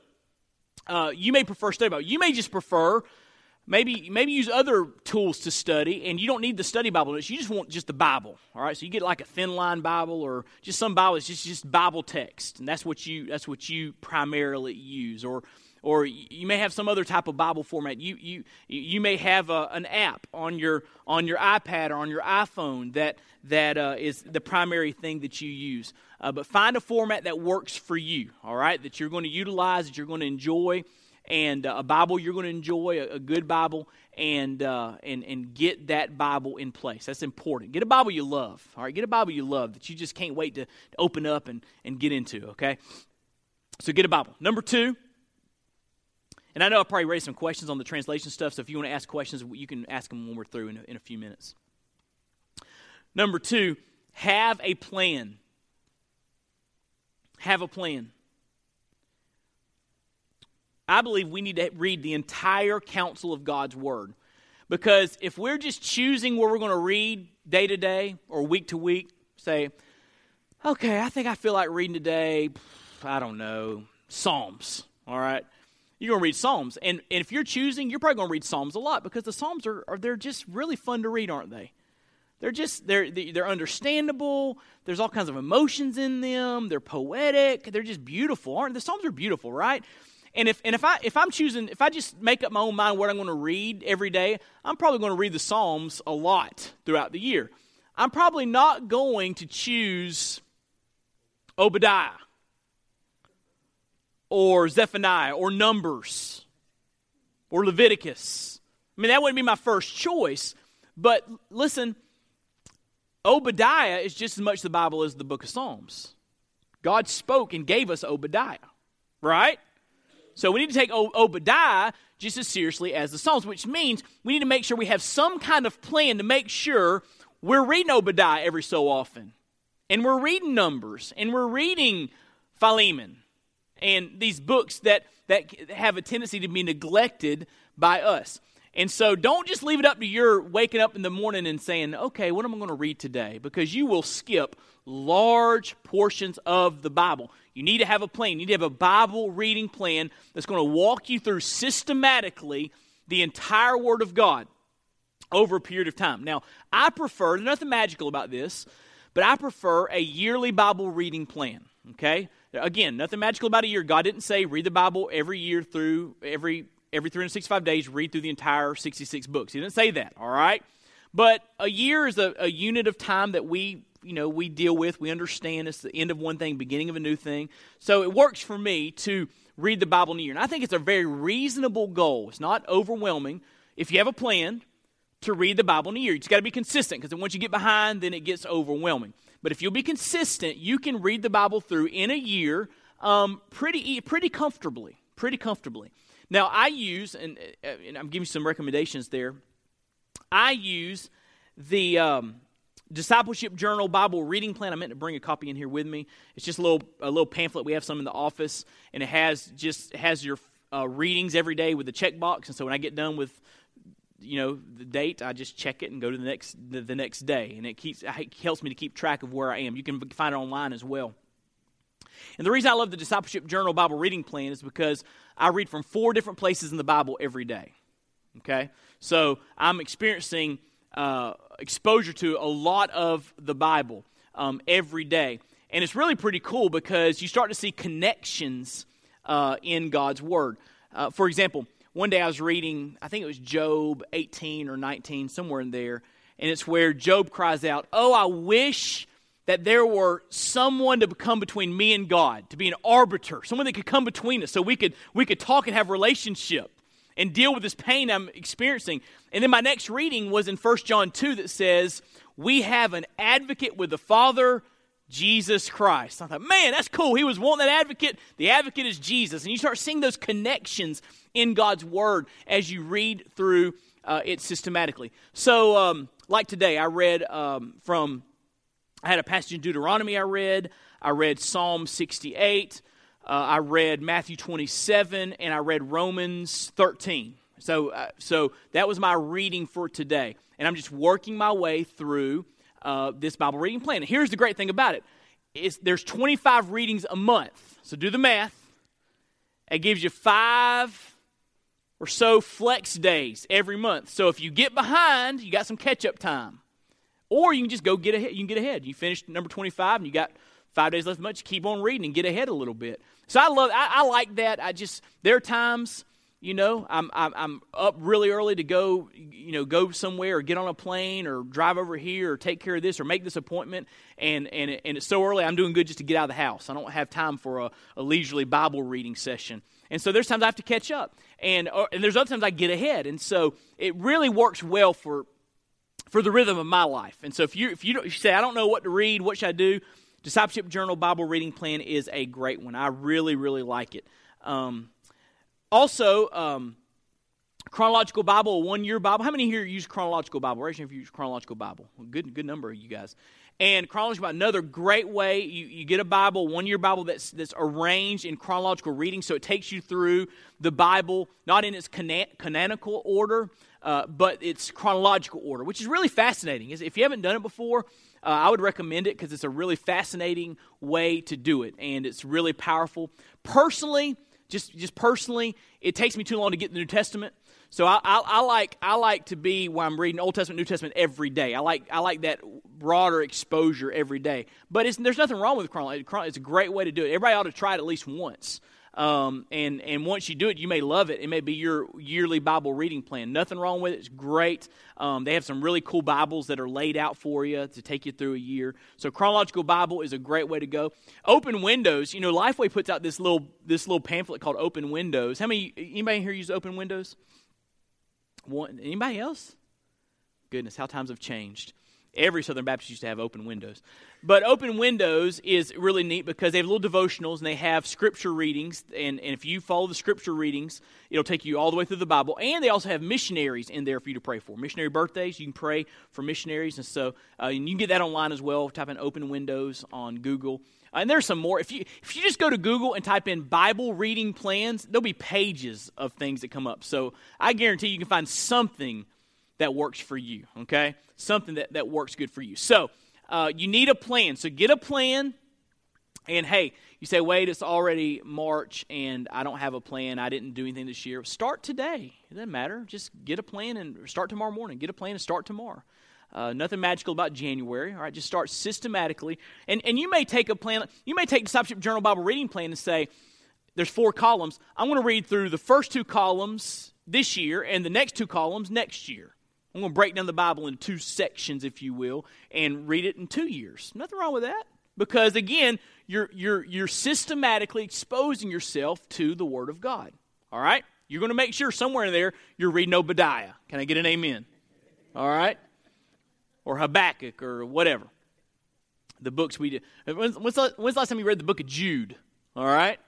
uh, you may prefer study Bible. You may just prefer maybe maybe use other tools to study and you don't need the study bible you just want just the bible all right so you get like a thin line bible or just some bible it's just just bible text and that's what you that's what you primarily use or or you may have some other type of Bible format. You, you, you may have a, an app on your, on your iPad or on your iPhone that, that uh, is the primary thing that you use. Uh, but find a format that works for you, all right, that you're going to utilize, that you're going to enjoy, and uh, a Bible you're going to enjoy, a, a good Bible, and, uh, and, and get that Bible in place. That's important. Get a Bible you love, all right? Get a Bible you love that you just can't wait to open up and, and get into, okay? So get a Bible. Number two, and I know I'll probably raise some questions on the translation stuff, so if you want to ask questions, you can ask them when we're through in a, in a few minutes. Number two, have a plan. Have a plan. I believe we need to read the entire counsel of God's Word. Because if we're just choosing where we're going to read day to day or week to week, say, okay, I think I feel like reading today, I don't know, Psalms, all right? you're going to read Psalms. And, and if you're choosing, you're probably going to read Psalms a lot because the Psalms are, are they're just really fun to read, aren't they? They're just they're they're understandable. There's all kinds of emotions in them. They're poetic. They're just beautiful, aren't the Psalms are beautiful, right? And if and if I if I'm choosing if I just make up my own mind what I'm going to read every day, I'm probably going to read the Psalms a lot throughout the year. I'm probably not going to choose Obadiah or Zephaniah or Numbers or Leviticus. I mean, that wouldn't be my first choice. But listen, Obadiah is just as much the Bible as the book of Psalms. God spoke and gave us Obadiah, right? So we need to take Obadiah just as seriously as the Psalms, which means we need to make sure we have some kind of plan to make sure we're reading Obadiah every so often. And we're reading Numbers, and we're reading Philemon, and these books that, that have a tendency to be neglected by us. And so don't just leave it up to your waking up in the morning and saying, okay, what am I going to read today? Because you will skip large portions of the Bible. You need to have a plan. You need to have a Bible reading plan that's going to walk you through systematically the entire Word of God over a period of time. Now, I prefer, there's nothing magical about this, but I prefer a yearly Bible reading plan. Okay? Again, nothing magical about a year. God didn't say read the Bible every year through every every 365 days, read through the entire 66 books. He didn't say that, all right? But a year is a, a unit of time that we you know we deal with. We understand it's the end of one thing beginning of a new thing. So it works for me to read the bible in a year. And i think it's a very reasonable goal. It's not overwhelming. If you have a plan to read the bible in a year you just got to be consistent because once you get behind then it gets overwhelming. But if you'll be consistent you can read the bible through in a year um, pretty pretty comfortably pretty comfortably now, I use, and, uh, and I'm giving you some recommendations there, I use the um, discipleship journal bible reading plan. I meant to bring a copy in here with me. It's just a little a little pamphlet. We have some in the office and it has just has your uh, readings every day with the checkbox. And so when i get done with you know the date i just check it and go to the next the, the next day. And it keeps it helps me to keep track of where i am. You can find it online as well and the reason I love the Discipleship Journal Bible reading plan is because I read from four different places in the Bible every day. Okay? So I'm experiencing uh, exposure to a lot of the Bible um, every day. And it's really pretty cool because you start to see connections uh, in God's Word. Uh, for example, one day I was reading, I think it was Job 18 or 19, somewhere in there, and it's where Job cries out, Oh, I wish that there were someone to come between me and God, to be an arbiter, someone that could come between us so we could, we could talk and have relationship and deal with this pain I'm experiencing. And then my next reading was in 1 John 2 that says, We have an advocate with the Father, Jesus Christ. I thought, man, that's cool. He was wanting that advocate. The advocate is Jesus. And you start seeing those connections in God's Word as you read through uh, it systematically. So, um, like today, I read um, from I had a passage in Deuteronomy I read. I read Psalm 68. Uh, I read Matthew 27, and I read Romans 13. So, uh, so that was my reading for today. And I'm just working my way through uh, this Bible reading plan. And here's the great thing about it it's, there's 25 readings a month. So do the math. It gives you five or so flex days every month. So if you get behind, you got some catch up time. Or you can just go get ahead. You can get ahead. You finished number 25 and you got five days left much. Keep on reading and get ahead a little bit. So I love, I, I like that. I just, there are times, you know, I'm, I'm, I'm up really early to go, you know, go somewhere or get on a plane or drive over here or take care of this or make this appointment. And, and, and it's so early, I'm doing good just to get out of the house. I don't have time for a, a leisurely Bible reading session. And so there's times I have to catch up. And, or, and there's other times I get ahead. And so it really works well for, for the rhythm of my life. And so if you if you, you say I don't know what to read, what should I do? Discipleship Journal Bible Reading Plan is a great one. I really really like it. Um, also, um, chronological Bible, one year Bible. How many here use chronological Bible? Raise your hand if you use chronological Bible. Good good number of you guys. And chronological another great way. You, you get a Bible, one year Bible that's that's arranged in chronological reading, so it takes you through the Bible not in its canonical order, uh, but it's chronological order, which is really fascinating. If you haven't done it before, uh, I would recommend it because it's a really fascinating way to do it, and it's really powerful. Personally, just just personally, it takes me too long to get the New Testament. So I, I, I, like I like to be where I'm reading Old Testament, New Testament every day. I like I like that broader exposure every day. But there's nothing wrong with chronology. It's a great way to do it. Everybody ought to try it at least once. Um, and, and once you do it, you may love it. It may be your yearly Bible reading plan. Nothing wrong with it. It's great. Um, they have some really cool Bibles that are laid out for you to take you through a year. So chronological Bible is a great way to go. Open Windows. You know, Lifeway puts out this little this little pamphlet called Open Windows. How many anybody here use Open Windows? One, anybody else? Goodness, how times have changed. every Southern Baptist used to have open windows. But open windows is really neat because they have little devotionals and they have scripture readings. And, and if you follow the scripture readings, it'll take you all the way through the Bible. And they also have missionaries in there for you to pray for. Missionary birthdays, you can pray for missionaries. And so uh, and you can get that online as well. Type in open windows on Google. Uh, and there's some more. If you if you just go to Google and type in Bible reading plans, there'll be pages of things that come up. So I guarantee you can find something that works for you, okay? Something that, that works good for you. So, uh, you need a plan. So, get a plan. And hey, you say, wait, it's already March and I don't have a plan. I didn't do anything this year. Start today. It doesn't matter. Just get a plan and start tomorrow morning. Get a plan and start tomorrow. Uh, nothing magical about January. All right, just start systematically. And, and you may take a plan, you may take the Discipleship Journal Bible reading plan and say, there's four columns. I'm going to read through the first two columns this year and the next two columns next year. I'm going to break down the Bible in two sections, if you will, and read it in two years. Nothing wrong with that. Because again, you're, you're, you're systematically exposing yourself to the Word of God. All right? You're going to make sure somewhere in there you're reading Obadiah. Can I get an amen? All right? Or Habakkuk or whatever. The books we did. When's, when's, the, last time you read the book of Jude? All right?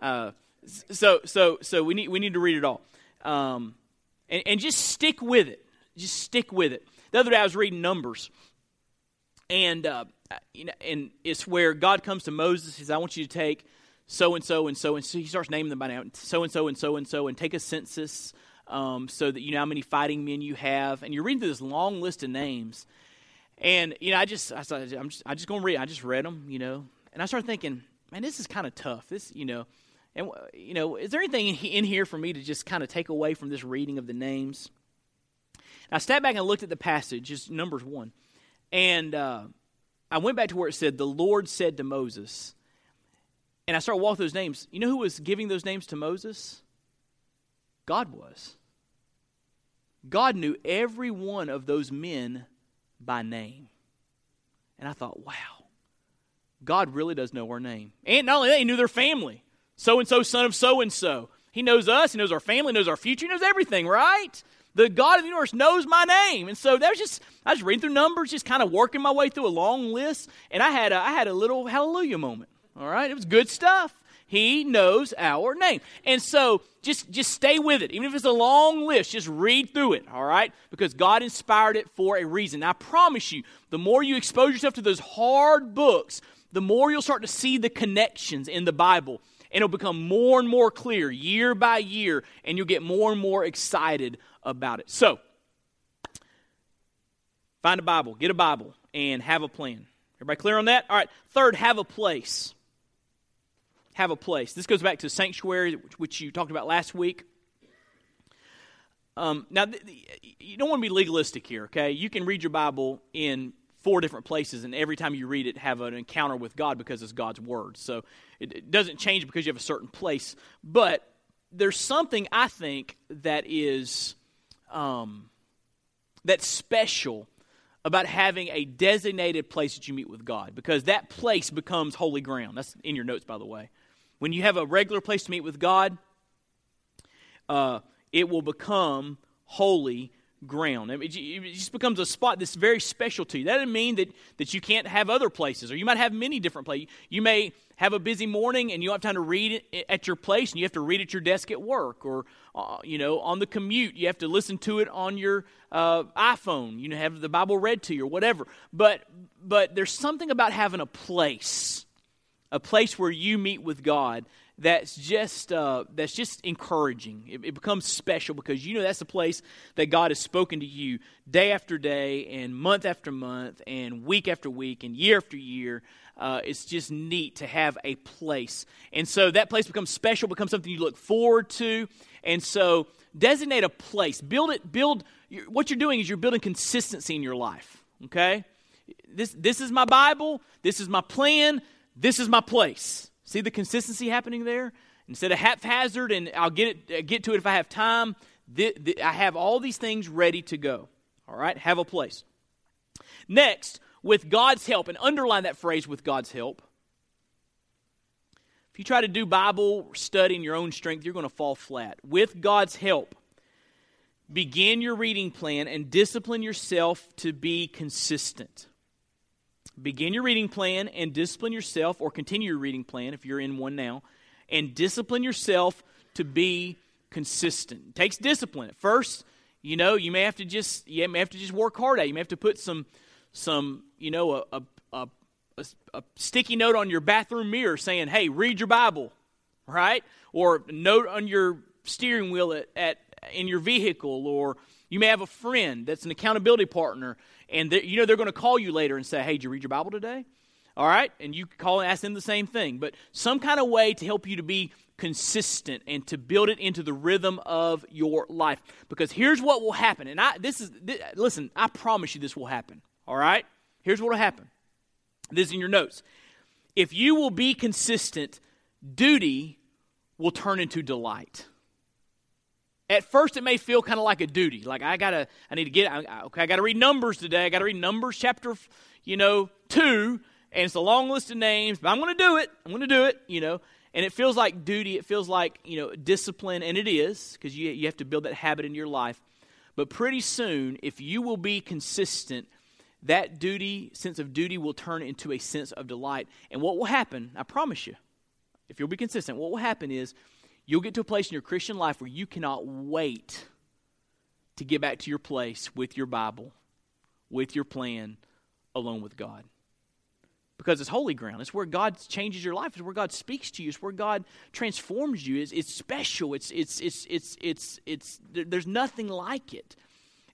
Uh, so, so, so we need, we need to read it all. Um, and, and just stick with it. Just stick with it. The other day I was reading Numbers, and uh, you know, and it's where God comes to Moses. He says, "I want you to take so and so and so and so." He starts naming them by now. So and so and so and so, and take a census um, so that you know how many fighting men you have. And you're reading through this long list of names, and you know, I just I I'm just I just going to read. I just read them, you know, and I started thinking, man, this is kind of tough. This, you know. And you know, is there anything in here for me to just kind of take away from this reading of the names? I stepped back and looked at the passage, just Numbers 1. And uh, I went back to where it said, The Lord said to Moses. And I started walking those names. You know who was giving those names to Moses? God was. God knew every one of those men by name. And I thought, wow, God really does know our name. And not only that, He knew their family. So and so, son of so and so. He knows us, He knows our family, knows our future, He knows everything, right? The God of the universe knows my name. And so was just, I was reading through numbers, just kind of working my way through a long list. And I had a, I had a little hallelujah moment. All right. It was good stuff. He knows our name. And so just, just stay with it. Even if it's a long list, just read through it. All right. Because God inspired it for a reason. I promise you, the more you expose yourself to those hard books, the more you'll start to see the connections in the Bible and it'll become more and more clear year by year, and you'll get more and more excited about it. So, find a Bible, get a Bible, and have a plan. Everybody clear on that? All right. Third, have a place. Have a place. This goes back to sanctuary, which you talked about last week. Um, now, you don't want to be legalistic here, okay? You can read your Bible in four different places, and every time you read it, have an encounter with God because it's God's Word. So it, it doesn't change because you have a certain place. But there's something I think that is um, that's special about having a designated place that you meet with God because that place becomes holy ground. That's in your notes, by the way. When you have a regular place to meet with God, uh, it will become holy ground. It just becomes a spot that's very special to you. That doesn't mean that, that you can't have other places, or you might have many different places. You may have a busy morning and you don't have time to read at your place, and you have to read at your desk at work, or uh, you know on the commute you have to listen to it on your uh, iphone you know have the bible read to you or whatever but but there's something about having a place a place where you meet with god that's just uh, that's just encouraging it, it becomes special because you know that's the place that god has spoken to you day after day and month after month and week after week and year after year uh, it's just neat to have a place. And so that place becomes special, becomes something you look forward to. And so designate a place. Build it, build, what you're doing is you're building consistency in your life. Okay? This, this is my Bible. This is my plan. This is my place. See the consistency happening there? Instead of haphazard and I'll get, it, uh, get to it if I have time, the, the, I have all these things ready to go. All right? Have a place. Next, with God's help, and underline that phrase with God's help. If you try to do Bible study in your own strength, you're going to fall flat. With God's help, begin your reading plan and discipline yourself to be consistent. Begin your reading plan and discipline yourself, or continue your reading plan if you're in one now, and discipline yourself to be consistent. It takes discipline. At first, you know, you may have to just you may have to just work hard at. It. You may have to put some some you know a, a, a, a sticky note on your bathroom mirror saying, "Hey, read your Bible," right? Or note on your steering wheel at, at in your vehicle, or you may have a friend that's an accountability partner, and you know they're going to call you later and say, "Hey, did you read your Bible today?" All right, and you call and ask them the same thing, but some kind of way to help you to be consistent and to build it into the rhythm of your life. Because here's what will happen, and I this is this, listen, I promise you this will happen. All right, here's what will happen. This is in your notes. If you will be consistent, duty will turn into delight at first it may feel kind of like a duty like i gotta i need to get I, okay i gotta read numbers today i gotta read numbers chapter you know two and it's a long list of names but i'm gonna do it i'm gonna do it you know? And it feels like duty it feels like you know discipline and it is because you, you have to build that habit in your life. But pretty soon if you will be consistent that duty sense of duty will turn into a sense of delight. And what will happen i promise you if you'll be consistent what will happen is You'll get to a place in your Christian life where you cannot wait to get back to your place with your Bible, with your plan, alone with God. Because it's holy ground. It's where God changes your life. It's where God speaks to you. It's where God transforms you. It's, it's special. It's, it's, it's, it's, it's, it's, there's nothing like it.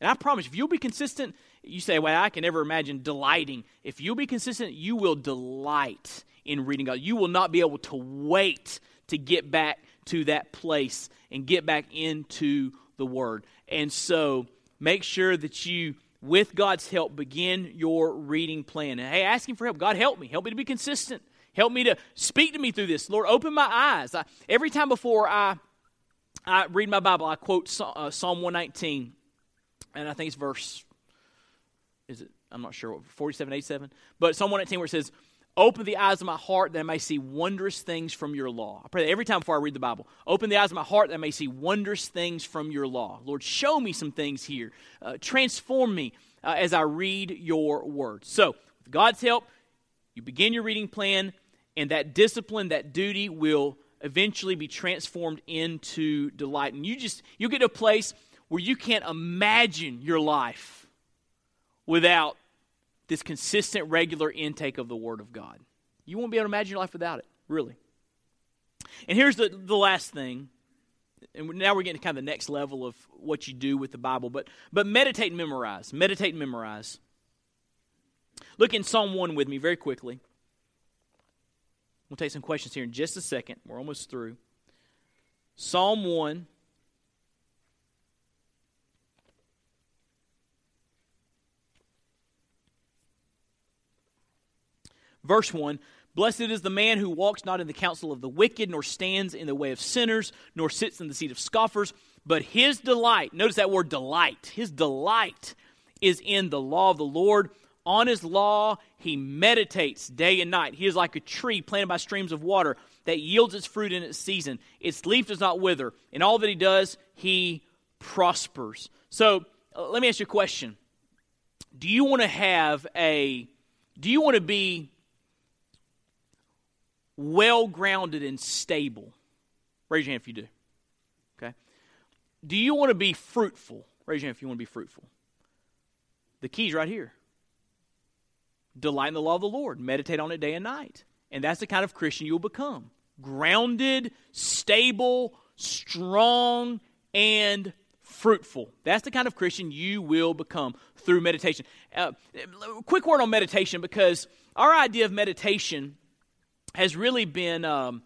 And I promise, if you'll be consistent, you say, well, I can never imagine delighting. If you'll be consistent, you will delight in reading God. You will not be able to wait to get back to that place and get back into the Word. And so make sure that you, with God's help, begin your reading plan. And hey, asking for help. God, help me. Help me to be consistent. Help me to speak to me through this. Lord, open my eyes. I, every time before I, I read my Bible, I quote uh, Psalm 119, and I think it's verse, is it? I'm not sure, 47, 87. But Psalm 119 where it says, Open the eyes of my heart that I may see wondrous things from your law. I pray that every time before I read the Bible. Open the eyes of my heart that I may see wondrous things from your law. Lord, show me some things here. Uh, transform me uh, as I read your word. So, with God's help, you begin your reading plan, and that discipline, that duty will eventually be transformed into delight. And you just, you get to a place where you can't imagine your life without this consistent, regular intake of the Word of God. You won't be able to imagine your life without it, really. And here's the, the last thing. And now we're getting to kind of the next level of what you do with the Bible. But, but meditate and memorize. Meditate and memorize. Look in Psalm 1 with me very quickly. We'll take some questions here in just a second. We're almost through. Psalm 1. Verse 1 Blessed is the man who walks not in the counsel of the wicked, nor stands in the way of sinners, nor sits in the seat of scoffers, but his delight, notice that word delight, his delight is in the law of the Lord. On his law he meditates day and night. He is like a tree planted by streams of water that yields its fruit in its season. Its leaf does not wither. In all that he does, he prospers. So uh, let me ask you a question. Do you want to have a, do you want to be well grounded and stable? Raise your hand if you do. Okay. Do you want to be fruitful? Raise your hand if you want to be fruitful. The key's right here. Delight in the law of the Lord. Meditate on it day and night. And that's the kind of Christian you'll become. Grounded, stable, strong, and fruitful. That's the kind of Christian you will become through meditation. Uh, quick word on meditation because our idea of meditation has really been um,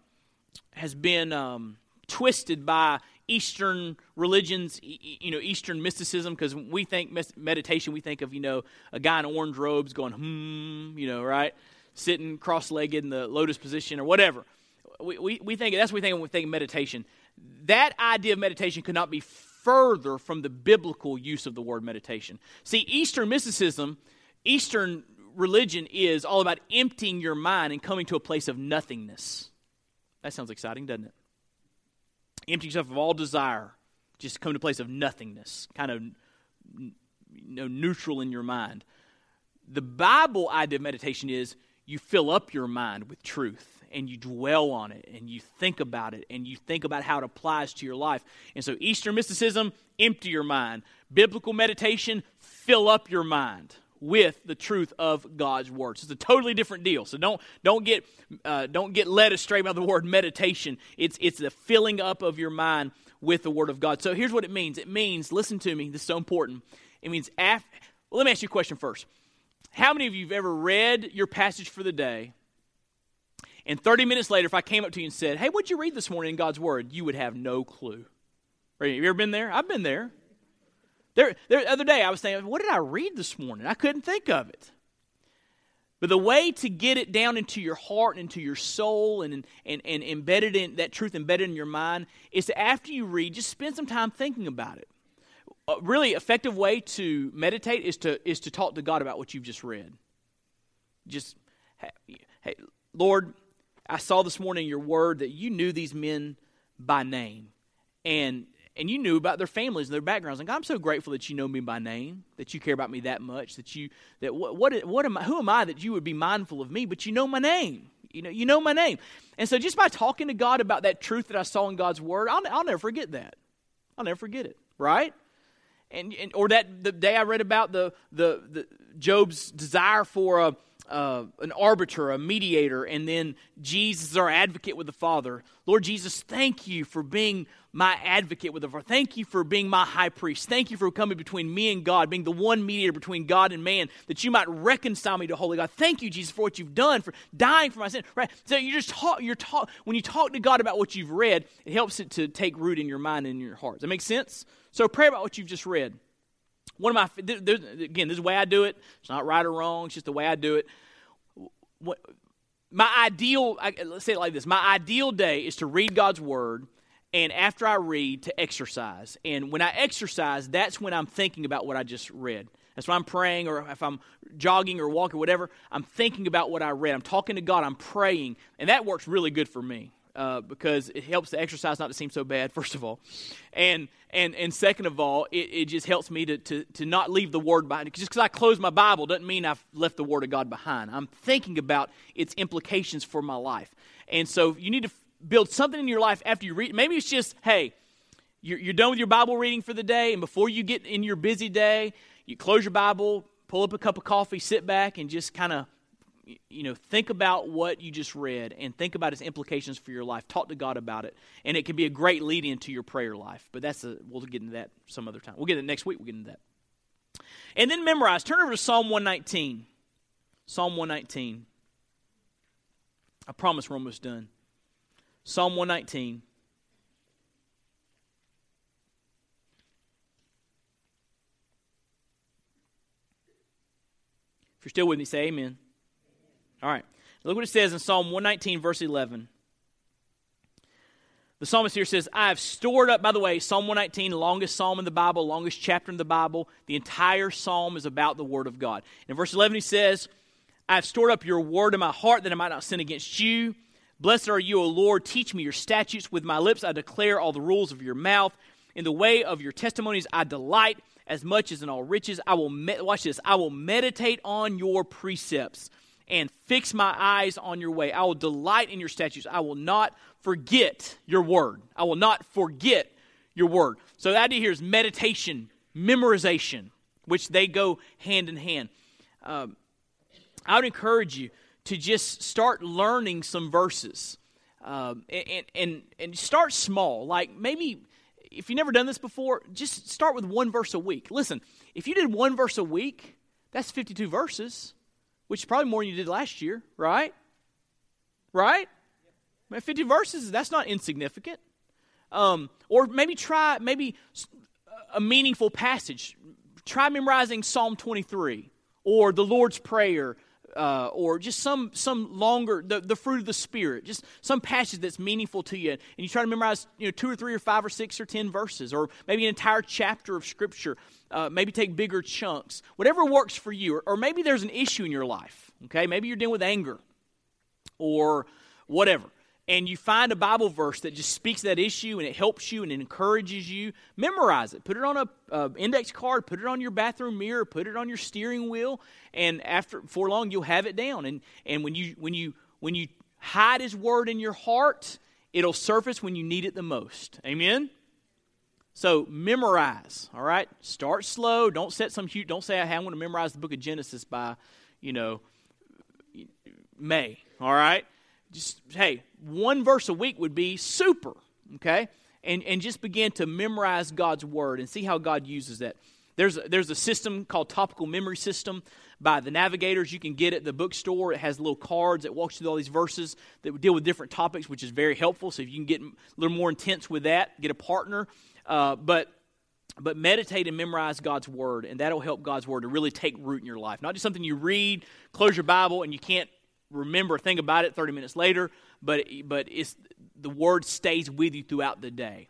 has been um, twisted by Eastern religions, you know, Eastern mysticism, because we think meditation, we think of, you know, a guy in orange robes going, hmm, you know, right? Sitting cross legged in the lotus position or whatever. We, we, we think that's what we think when we think meditation. That idea of meditation could not be further from the biblical use of the word meditation. See, Eastern mysticism, Eastern religion is all about emptying your mind and coming to a place of nothingness. That sounds exciting, doesn't it? Empty yourself of all desire just come to a place of nothingness, kind of you know, neutral in your mind. The Bible idea of meditation is you fill up your mind with truth and you dwell on it and you think about it and you think about how it applies to your life. And so, Eastern mysticism, empty your mind. Biblical meditation, fill up your mind with the truth of God's word. So it's a totally different deal. So don't don't get uh, don't get led astray by the word meditation. It's it's the filling up of your mind with the word of God. So here's what it means. It means listen to me. This is so important. It means after. Well, let me ask you a question first. How many of you have ever read your passage for the day? And 30 minutes later, if I came up to you and said, Hey, what'd you read this morning in God's Word? You would have no clue. Right? Have you ever been there? I've been there. There, there, the other day, I was saying, what did I read this morning? I couldn't think of it. But the way to get it down into your heart and into your soul and, and, and embedded in that truth embedded in your mind is to, after you read, just spend some time thinking about it. A really effective way to meditate is to, is to talk to God about what you've just read. Just, hey, Lord, I saw this morning your word that you knew these men by name. And and you knew about their families and their backgrounds. And God, I'm so grateful that you know me by name, that you care about me that much, that you that what what, what am I, who am I that you would be mindful of me? But you know my name. You know you know my name. And so just by talking to God about that truth that I saw in God's word, I'll, I'll never forget that. I'll never forget it. Right? And, and or that the day I read about the the, the Job's desire for a uh, an arbiter, a mediator, and then Jesus is our advocate with the Father. Lord Jesus, thank you for being my advocate with the Father. Thank you for being my high priest. Thank you for coming between me and God, being the one mediator between God and man, that you might reconcile me to holy God. Thank you, Jesus, for what you've done, for dying for my sin. Right? So you just talk, you're talk, when you talk to God about what you've read, it helps it to take root in your mind and in your heart. Does that make sense? So pray about what you've just read. One of my, again, this is the way I do it. It's not right or wrong, it's just the way I do it. What, my ideal, let's say it like this my ideal day is to read God's word and after I read, to exercise. And when I exercise, that's when I'm thinking about what I just read. That's when I'm praying, or if I'm jogging or walking, whatever, I'm thinking about what I read. I'm talking to God, I'm praying, and that works really good for me. Uh, because it helps the exercise not to seem so bad, first of all, and and and second of all, it, it just helps me to, to to not leave the Word behind. Just because I close my Bible doesn't mean I've left the Word of God behind. I'm thinking about its implications for my life, and so you need to build something in your life after you read. Maybe it's just, hey, you're, you're done with your Bible reading for the day, and before you get in your busy day, you close your Bible, pull up a cup of coffee, sit back, and just kind of you know think about what you just read and think about its implications for your life. Talk to god about it. And it can be a great lead into your prayer life. But that's a we'll get into that some other time. We'll get it next week we'll get into that. And then memorize. Turn over to psalm 119 psalm 119 i promise we're almost done. Psalm 119. If you're still with me, say amen. All right. Look what it says in Psalm 119, verse 11. The psalmist here says, I have stored up, by the way, Psalm 119, longest psalm in the Bible, longest chapter in the Bible. The entire psalm is about the Word of God. In verse 11, he says, I have stored up your word in my heart that I might not sin against you. Blessed are you, O Lord. Teach me your statutes. With my lips I declare all the rules of your mouth. In the way of your testimonies I delight as much as in all riches. I will me- watch this. I will meditate on your precepts and fix my eyes on your way. I will delight in your statutes. I will not forget your word. I will not forget your word. So the idea here is meditation, memorization, which they go hand in hand. Um, I would encourage you to just start learning some verses. Um, and, and, and start small. Like maybe if you've never done this before, just start with one verse a week. Listen, if you did one verse a week, that's 52 verses, which is probably more than you did last year, right? Right? 50 verses, that's not insignificant. Um, or maybe try maybe a meaningful passage. Try memorizing Psalm 23 or the Lord's Prayer uh, or just some some longer the, the fruit of the spirit just some passage that's meaningful to you and you try to memorize you know two or three or five or six or ten verses or maybe an entire chapter of scripture uh, maybe take bigger chunks whatever works for you or, or maybe there's an issue in your life okay? Maybe you're dealing with anger or whatever and you find a Bible verse that just speaks that issue and it helps you and it encourages you, memorize it. Put it on a index card, put it on your bathroom mirror, put it on your steering wheel, and after for long you'll have it down. And and when you when you when you hide His word in your heart, it'll surface when you need it the most. Amen. So memorize, all right? Start slow. Don't set some huge. Don't say I want to memorize the book of Genesis by, you know, May. All right just hey, one verse a week would be super, okay? And and just begin to memorize God's word and see how God uses that. There's a, there's a system called Topical Memory System by the Navigators. You can get it at the bookstore. It has little cards that walks through all these verses that deal with different topics, which is very helpful. So if you can get a little more intense with that, get a partner. Uh, but but meditate and memorize God's word, and that'll help God's word to really take root in your life. Not just something you read, close your Bible, and you can't remember, think about it 30 minutes later, but, but it's, the word stays with you throughout the day.